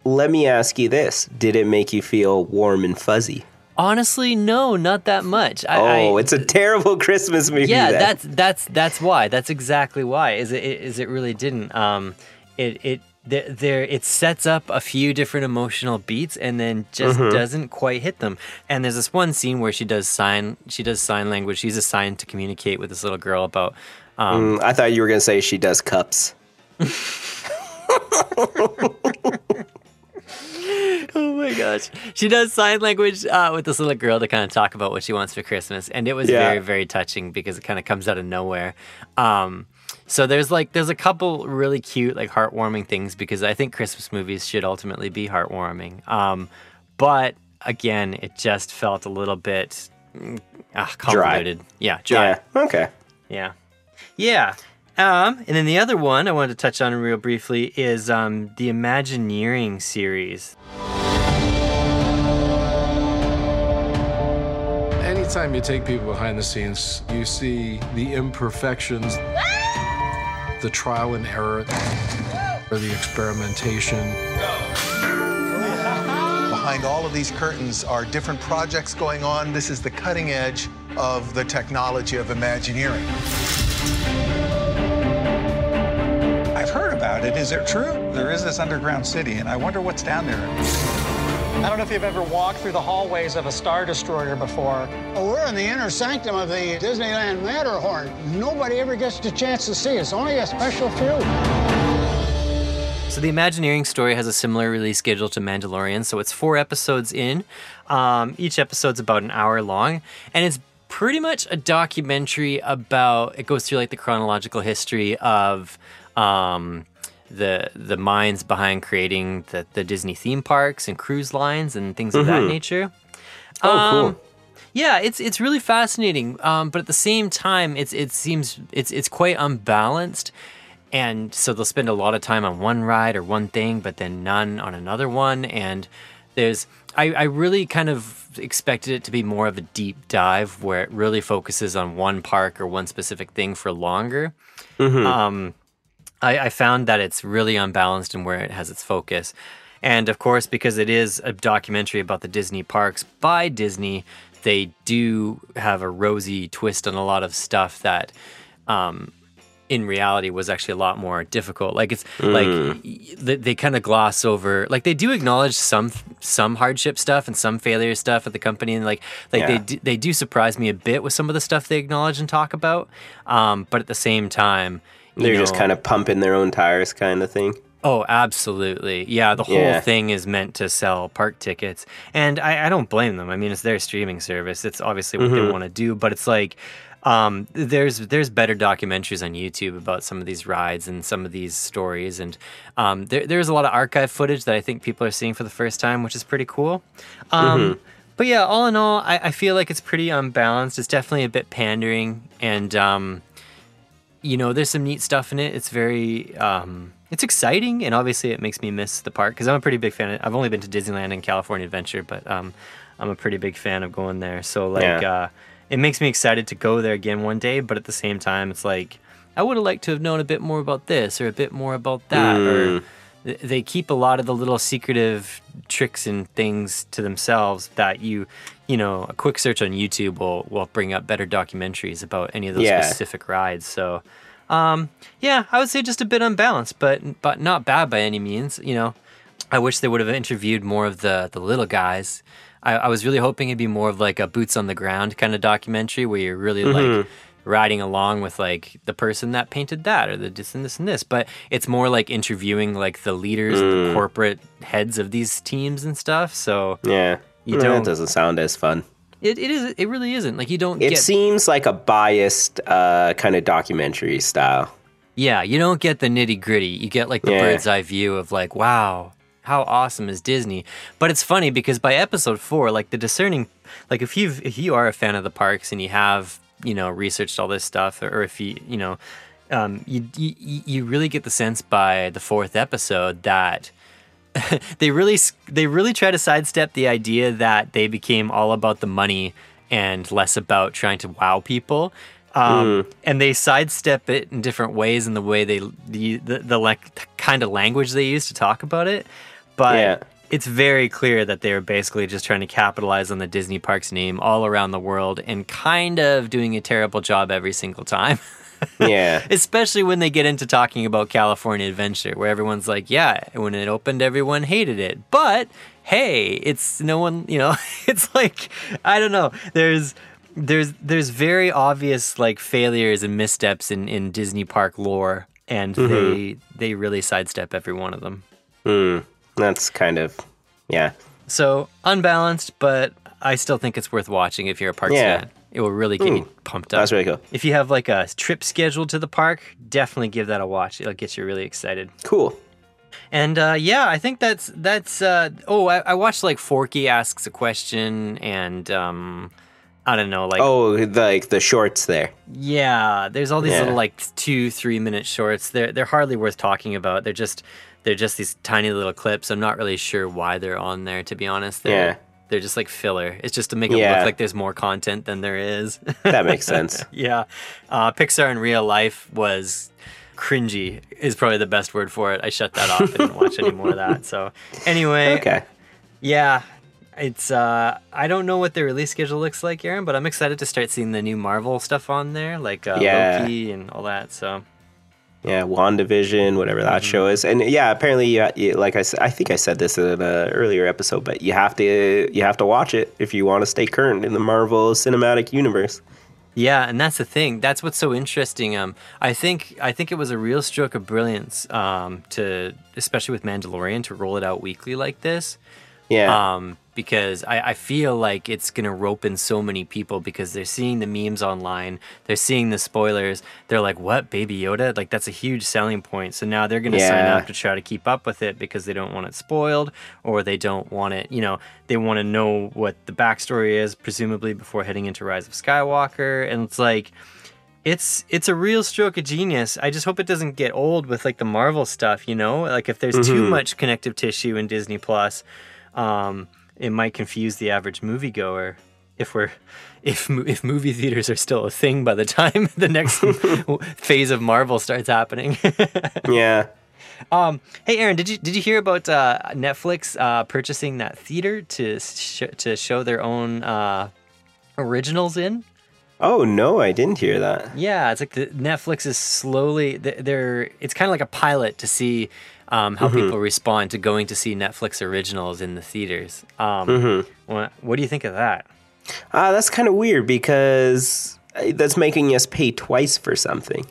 Let me ask you this: Did it make you feel warm and fuzzy? Honestly, no, not that much. I, oh, I, it's a terrible Christmas movie. yeah, then. that's that's that's why. That's exactly why. Is it is it really didn't. Um, it it there, there it sets up a few different emotional beats and then just Mhm. doesn't quite hit them. And there's this one scene where she does sign she does sign language. She's assigned to communicate with this little girl about. Um, Mm, I thought you were going to say she does cups. (laughs) (laughs) oh my gosh. She does sign language uh, with this little girl to kind of talk about what she wants for Christmas. And it was Yeah. very, very touching because it kind of comes out of nowhere. Um, so there's like, there's a couple really cute, like heartwarming things because I think Christmas movies should ultimately be heartwarming. Um, but again, it just felt a little bit ah, convoluted. Yeah, dry. Yeah. Okay. Yeah. Yeah. Um, and then the other one I wanted to touch on real briefly is um, the Imagineering series. Anytime you take people behind the scenes, you see the imperfections, the trial and error, or the experimentation. Behind all of these curtains are different projects going on. This is the cutting edge of the technology of Imagineering. I've about it. Is it true? There is this underground city, and I wonder what's down there. I don't know if you've ever walked through the hallways of a Star Destroyer before. Oh, We're in the inner sanctum of the Disneyland Matterhorn. Nobody ever gets the chance to see. It's only a special few. So the Imagineering story has a similar release schedule to Mandalorian. So it's four episodes in. Um, each episode's about an hour long, and it's pretty much a documentary about. It goes through like the chronological history of. Um, the the minds behind creating the, the Disney theme parks and cruise lines and things of that Mhm. nature. Oh, cool. Um, Yeah, it's it's really fascinating. Um, but at the same time, it's it seems it's it's quite unbalanced, and so they'll spend a lot of time on one ride or one thing, but then none on another one. And there's I, I really kind of expected it to be more of a deep dive where it really focuses on one park or one specific thing for longer. Mhm. Um, I, I found that it's really unbalanced in where it has its focus. And of course, because it is a documentary about the Disney parks by Disney, they do have a rosy twist on a lot of stuff that, um, in reality, was actually a lot more difficult. Like it's like they, they kind of gloss over. Like they do acknowledge some some hardship stuff and some failure stuff at the company, and like like Yeah. they do, they do surprise me a bit with some of the stuff they acknowledge and talk about. Um, but at the same time, They're just kind of pumping their own tires, kind of thing. Oh, absolutely. Yeah, the whole Yeah. thing is meant to sell park tickets. And I, I don't blame them. I mean, it's their streaming service. It's obviously what they Mhm. want to do, but it's like um, there's there's better documentaries on YouTube about some of these rides and some of these stories, and um, there, there's a lot of archive footage that I think people are seeing for the first time, which is pretty cool. Um, Mhm. But yeah, all in all, I, I feel like it's pretty unbalanced. It's definitely a bit pandering, and um, you know, there's some neat stuff in it. It's very, um, it's exciting, and obviously it makes me miss the park because I'm a pretty big fan. Of, I've only been to Disneyland and California Adventure, but um, I'm a pretty big fan of going there. So like, Yeah. uh, it makes me excited to go there again one day. But at the same time, it's like I would have liked to have known a bit more about this or a bit more about that. Mm. th- they keep a lot of the little secretive tricks and things to themselves that you you know a quick search on youtube will will bring up better documentaries about any of those Yeah. specific rides so um yeah i would say just a bit unbalanced but but not bad by any means you know i wish they would have interviewed more of the the little guys I, I was really hoping it'd be more of like a boots on the ground kind of documentary where you're really like Mhm. Riding along with like the person that painted that or the this and this and this but it's more like interviewing like the leaders the Mm. corporate heads of these teams and stuff so Yeah. You Eh, don't- That doesn't sound as fun. it, it is it really isn't like you don't It get seems like a biased uh, kind of documentary style. yeah you don't get the nitty gritty you get like the Yeah. bird's eye view of like wow how awesome is disney but it's funny because by episode four like the discerning like if you if you are a fan of the parks and you have you know researched all this stuff or if you you know um, you, you you really get the sense by the fourth episode that (laughs) they really they really try to sidestep the idea that they became all about the money and less about trying to wow people. Um, Mm. And they sidestep it in different ways in the way they the the, the like kind of language they use to talk about it. But Yeah. It's very clear that they're basically just trying to capitalize on the Disney parks name all around the world and kind of doing a terrible job every single time. (laughs) Yeah. Especially when they get into talking about California Adventure, where everyone's like, yeah, when it opened, everyone hated it. But hey, it's no one, you know, (laughs) it's like, I don't know. There's, there's, there's very obvious like failures and missteps in, in Disney park lore, and Mhm. they, they really sidestep every one of them. Hmm. That's kind of, yeah. So unbalanced, but I still think it's worth watching if you're a parks Yeah. fan. It will really get you Hmm. pumped up. That's really cool. If you have like a trip scheduled to the park, definitely give that a watch. It'll get you really excited. Cool. And uh, yeah, I think that's that's. Uh, oh, I, I watched like Forky asks a question, and um, I don't know, like oh, like the shorts there. yeah, there's all these Yeah. little like two, three minute shorts. They're they're hardly worth talking about. They're just they're just these tiny little clips. I'm not really sure why they're on there, to be honest. They're, Yeah. They're just like filler. It's just to make it Yeah. look like there's more content than there is. (laughs) That makes sense. (laughs) yeah. Uh, Pixar in real life was cringy, is probably the best word for it. I shut that off. I didn't watch any more of that. So, anyway. Okay. Yeah. It's uh I don't know what the release schedule looks like, Aaron, but I'm excited to start seeing the new Marvel stuff on there, like uh, Yeah. Loki and all that. So Yeah, WandaVision, whatever that Mm-hmm. show is, and yeah, apparently, you, like I said, I think I said this in an earlier episode, but you have to you have to watch it if you want to stay current in the Marvel Cinematic Universe. Yeah, and that's the thing. That's what's so interesting. Um, I think I think it was a real stroke of brilliance um, to, especially with Mandalorian, to roll it out weekly like this. Yeah. Um, because I, I feel like it's gonna rope in so many people because they're seeing the memes online, they're seeing the spoilers. They're like, "What, Baby Yoda?" Like that's a huge selling point. So now they're gonna sign up to try to keep up with it because they don't want it spoiled or they don't want it. You know, they want to know what the backstory is, presumably before heading into Rise of Skywalker. And it's like, it's it's a real stroke of genius. I just hope it doesn't get old with like the Marvel stuff. You know, like if there's too Mhm. much connective tissue in Disney Plus, um, it might confuse the average moviegoer. If we're (laughs) if if movie theaters are still a thing by the time (laughs) the next (laughs) phase of Marvel starts happening. yeah. Um, hey Aaron, did you did you hear about uh, Netflix uh, purchasing that theater to sh- to show their own uh, originals in? Oh no, I didn't hear that. Yeah, it's like the, Netflix is slowly th- they're it's kind of like a pilot to see um, how Mhm. people respond to going to see Netflix originals in the theaters. Um, Mhm. what, what do you think of that? Ah, that's kind of weird because uh, that's making us pay twice for something.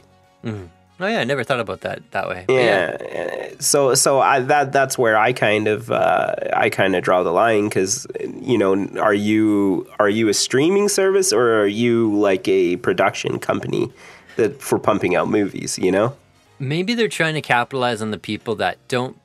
Mhm. Oh yeah, I never thought about that that way. But Yeah. uh, So so I that that's where I kind of uh, I kind of draw the line because you know are you are you a streaming service or are you like a production company that for pumping out movies? You know. Maybe they're trying to capitalize on the people that don't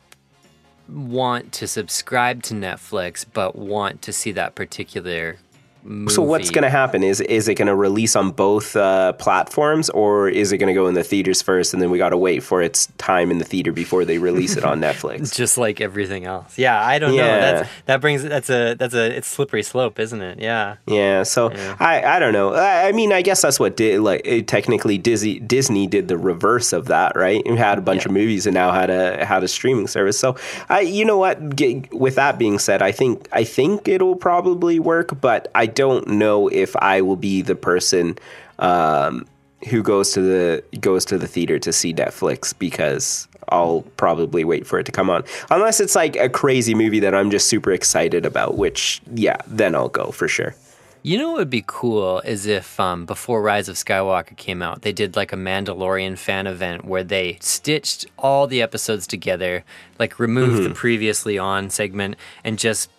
want to subscribe to Netflix but want to see that particular movie. So what's going to happen? Is is it going to release on both uh, platforms, or is it going to go in the theaters first, and then we got to wait for its time in the theater before they release it on (laughs) Netflix? just like everything else. Yeah, I don't know. Yeah. That's that brings that's a that's a it's slippery slope, isn't it? Yeah. Yeah, so I I don't know. I, I mean, I guess that's what did like it, technically Disney Disney did the reverse of that, right? It had a bunch of movies and now had a had a streaming service. So I, you know what? Get, with that being said, I think I think it'll probably work, but I don't know if I will be the person um, who goes to the goes to the theater to see Netflix because I'll probably wait for it to come on. Unless it's like a crazy movie that I'm just super excited about, which yeah, then I'll go for sure. You know what would be cool is if um, before Rise of Skywalker came out, they did like a Mandalorian fan event where they stitched all the episodes together, like removed the Mhm. previously on segment and just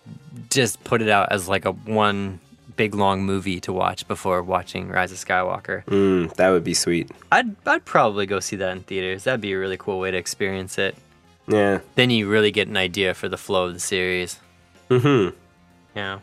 just put it out as like a one big long movie to watch before watching Rise of Skywalker. Mm, that would be sweet. I'd I'd probably go see that in theaters. That'd be a really cool way to experience it. Yeah. Then you really get an idea for the flow of the series. Mm-hmm. Yeah.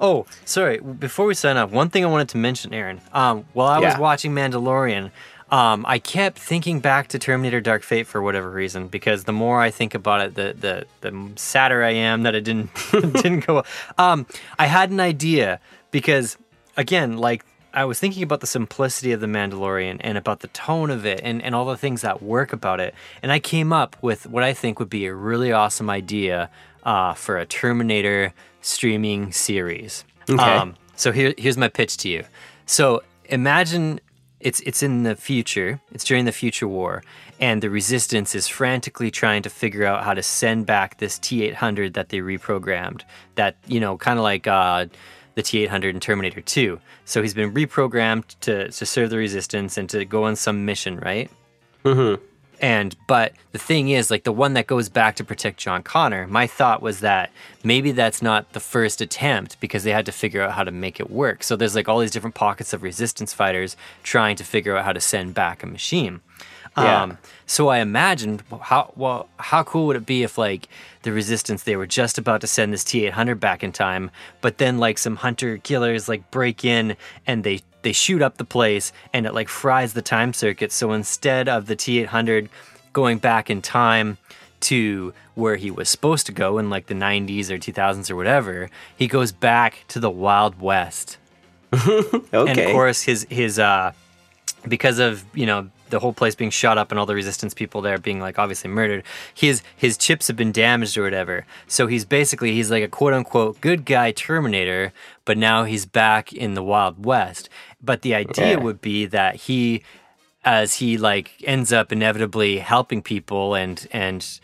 Oh, sorry. Before we sign off, one thing I wanted to mention, Aaron. Um, while I was watching Mandalorian, um, I kept thinking back to Terminator: Dark Fate for whatever reason. Because the more I think about it, the the the sadder I am that it didn't (laughs) didn't go. Um, I had an idea because again, like I was thinking about the simplicity of the Mandalorian and about the tone of it and, and all the things that work about it. And I came up with what I think would be a really awesome idea uh, for a Terminator streaming series. Okay. Um, so here, here's my pitch to you. So imagine it's it's in the future. It's during the future war, and the resistance is frantically trying to figure out how to send back this T800 that they reprogrammed. That you know, kind of like uh, the T800 in Terminator 2. So he's been reprogrammed to to serve the resistance and to go on some mission, right? Mm-hmm. And but the thing is, like the one that goes back to protect John Connor, my thought was that maybe that's not the first attempt because they had to figure out how to make it work. So there's like all these different pockets of resistance fighters trying to figure out how to send back a machine. Yeah. Um, so I imagined how well how cool would it be if like the resistance they were just about to send this T800 back in time, but then like some hunter killers like break in and they they shoot up the place and it like fries the time circuit. So instead of the T800 going back in time to where he was supposed to go in like the 90s or 2000s or whatever, he goes back to the Wild West. (laughs) Okay. and of course, his his uh, because of you know the whole place being shot up and all the resistance people there being like obviously murdered his his chips have been damaged or whatever so he's basically he's like a quote unquote good guy terminator but now he's back in the wild west but the idea Yeah. would be that he as he like ends up inevitably helping people and and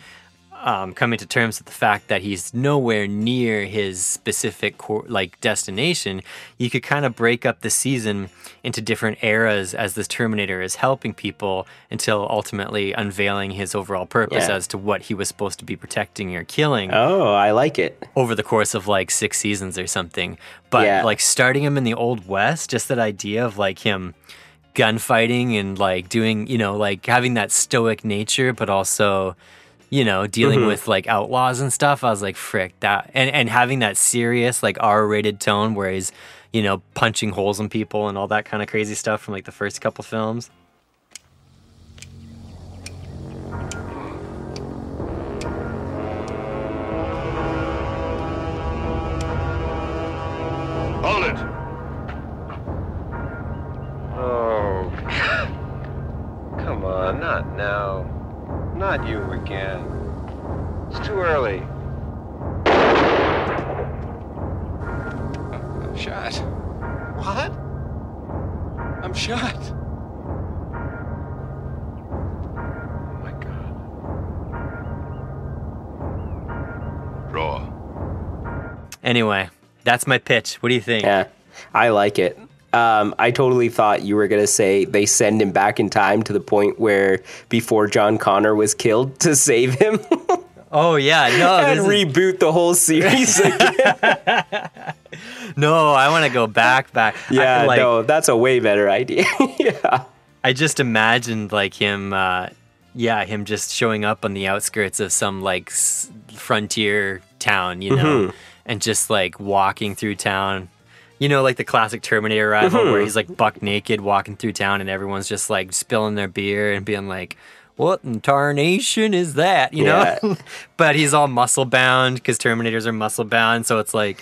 um, coming to terms with the fact that he's nowhere near his specific cor- like destination, you could kind of break up the season into different eras as this Terminator is helping people until ultimately unveiling his overall purpose Yeah. as to what he was supposed to be protecting or killing Oh, I like it. over the course of like six seasons or something. But Yeah. like starting him in the old west, just that idea of like him gunfighting and like doing, you know, like having that stoic nature, but also, you know, dealing Mhm. with like outlaws and stuff. I was like, frick that, and and having that serious like R-rated tone where he's, you know, punching holes in people and all that kind of crazy stuff from like the first couple films. Hold it. Oh. (laughs) Come on, not now. Not you again. It's too early. I'm shot. What? I'm shot. Oh my God. Draw. Anyway, that's my pitch. What do you think? Yeah, I like it. Um, I totally thought you were gonna say they send him back in time to the point where before John Connor was killed (laughs) to save him (laughs) Oh yeah, no, (laughs) and is- reboot the whole series. again. no, I want to go back, back. I- yeah, like- no, that's a way better idea. yeah, I just imagined like him, uh, yeah, him just showing up on the outskirts of some like s- frontier town, you know, Mhm. and just like walking through town. You know, like the classic Terminator rival Mhm. where he's like buck naked walking through town and everyone's just like spilling their beer and being like, what in tarnation is that? You know? Yeah. (laughs) but he's all muscle bound because Terminators are muscle bound. So it's like,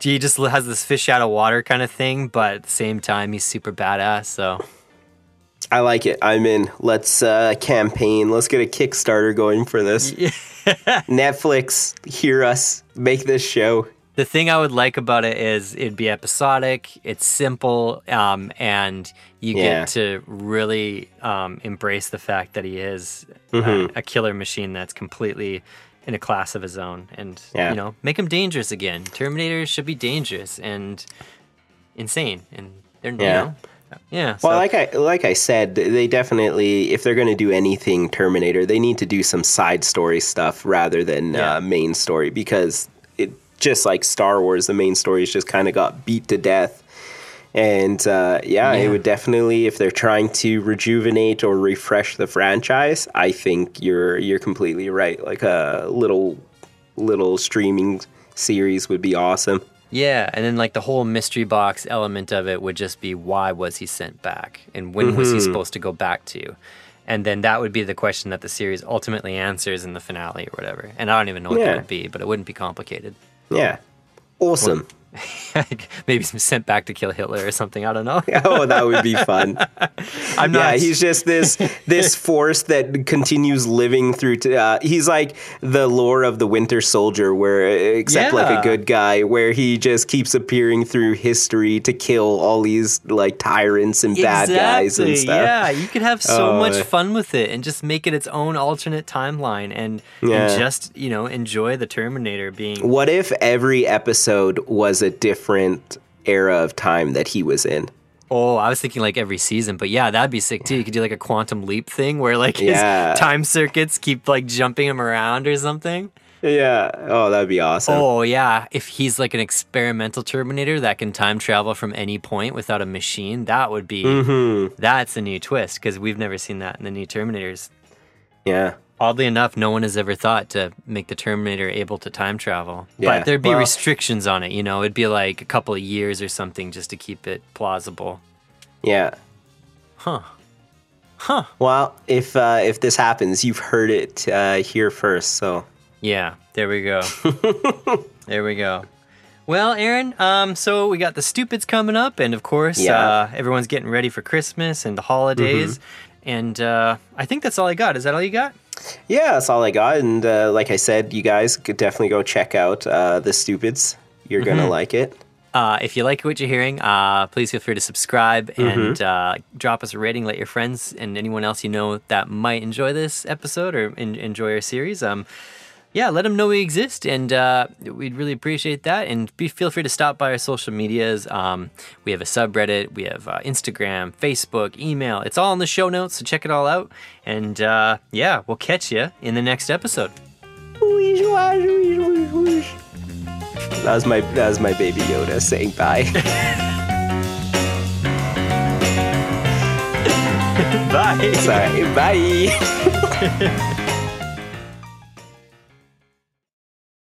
he just has this fish out of water kind of thing, but at the same time, he's super badass. So. I like it. I'm in. Let's uh, campaign. Let's get a Kickstarter going for this. (laughs) Netflix, hear us. Make this show. The thing I would like about it is it'd be episodic, it's simple, um, and you Yeah. get to really um, embrace the fact that he is uh, Mhm. a killer machine that's completely in a class of his own, and Yeah. you know, make him dangerous again. Terminators should be dangerous and insane, and they're you Yeah. know, yeah. Well, so- like I like I said, they definitely, if they're going to do anything Terminator, they need to do some side story stuff rather than uh, main story because just like Star Wars, the main stories just kind of got beat to death. And uh, yeah, Yeah. it would definitely, if they're trying to rejuvenate or refresh the franchise, I think you're you're completely right. Like a little little streaming series would be awesome. Yeah, and then like the whole mystery box element of it would just be why was he sent back and when was he Mhm. supposed to go back to? And then that would be the question that the series ultimately answers in the finale or whatever. And I don't even know what Yeah. that would be, but it wouldn't be complicated. Yeah, awesome. (laughs) Maybe sent back to kill Hitler or something. I don't know. (laughs) oh, that would be fun. (laughs) I'm yeah, not. he's just this this force that continues living through. To, uh, he's like the lore of the Winter Soldier, where except like a good guy, where he just keeps appearing through history to kill all these like tyrants and bad guys and stuff. Yeah, you could have so Oh. much fun with it and just make it its own alternate timeline and, Yeah. and just, you know, enjoy the Terminator being What if every episode was a different era of time that he was in? Oh, I was thinking like every season, but yeah, that'd be sick too. You could do like a quantum leap thing where like his Yeah. time circuits keep like jumping him around or something. Yeah. Oh, that'd be awesome. Oh yeah, if he's like an experimental Terminator that can time travel from any point without a machine, that would be Mhm. that's a new twist because we've never seen that in the new Terminators. Yeah. Oddly enough, no one has ever thought to make the Terminator able to time travel. Yeah, But there'd be well- restrictions on it, you know. It'd be like a couple of years or something just to keep it plausible. Yeah. Huh. Huh. Well, if uh, if this happens, you've heard it uh, here first. So Yeah, there we go. (laughs) there we go. Well, Aaron, um, so we got the stupids coming up, and of course, Yeah. uh, everyone's getting ready for Christmas and the holidays. And uh, I think that's all I got. Is that all you got? Yeah, that's all I got. And uh, like I said, you guys could definitely go check out uh, the Stupids. You're gonna Mhm. like it. Uh, if you like what you're hearing, uh, please feel free to subscribe and Mhm. uh, drop us a rating. Let your friends and anyone else you know that might enjoy this episode or en- enjoy our series. Um, yeah, let them know we exist, and uh, we'd really appreciate that. And be feel free to stop by our social medias. Um, we have a subreddit, we have uh, Instagram, Facebook, email. It's all in the show notes, so check it all out. And uh, yeah, we'll catch you in the next episode. That was my that was my baby Yoda saying bye. (laughs) (laughs) bye. Sorry. Bye. (laughs)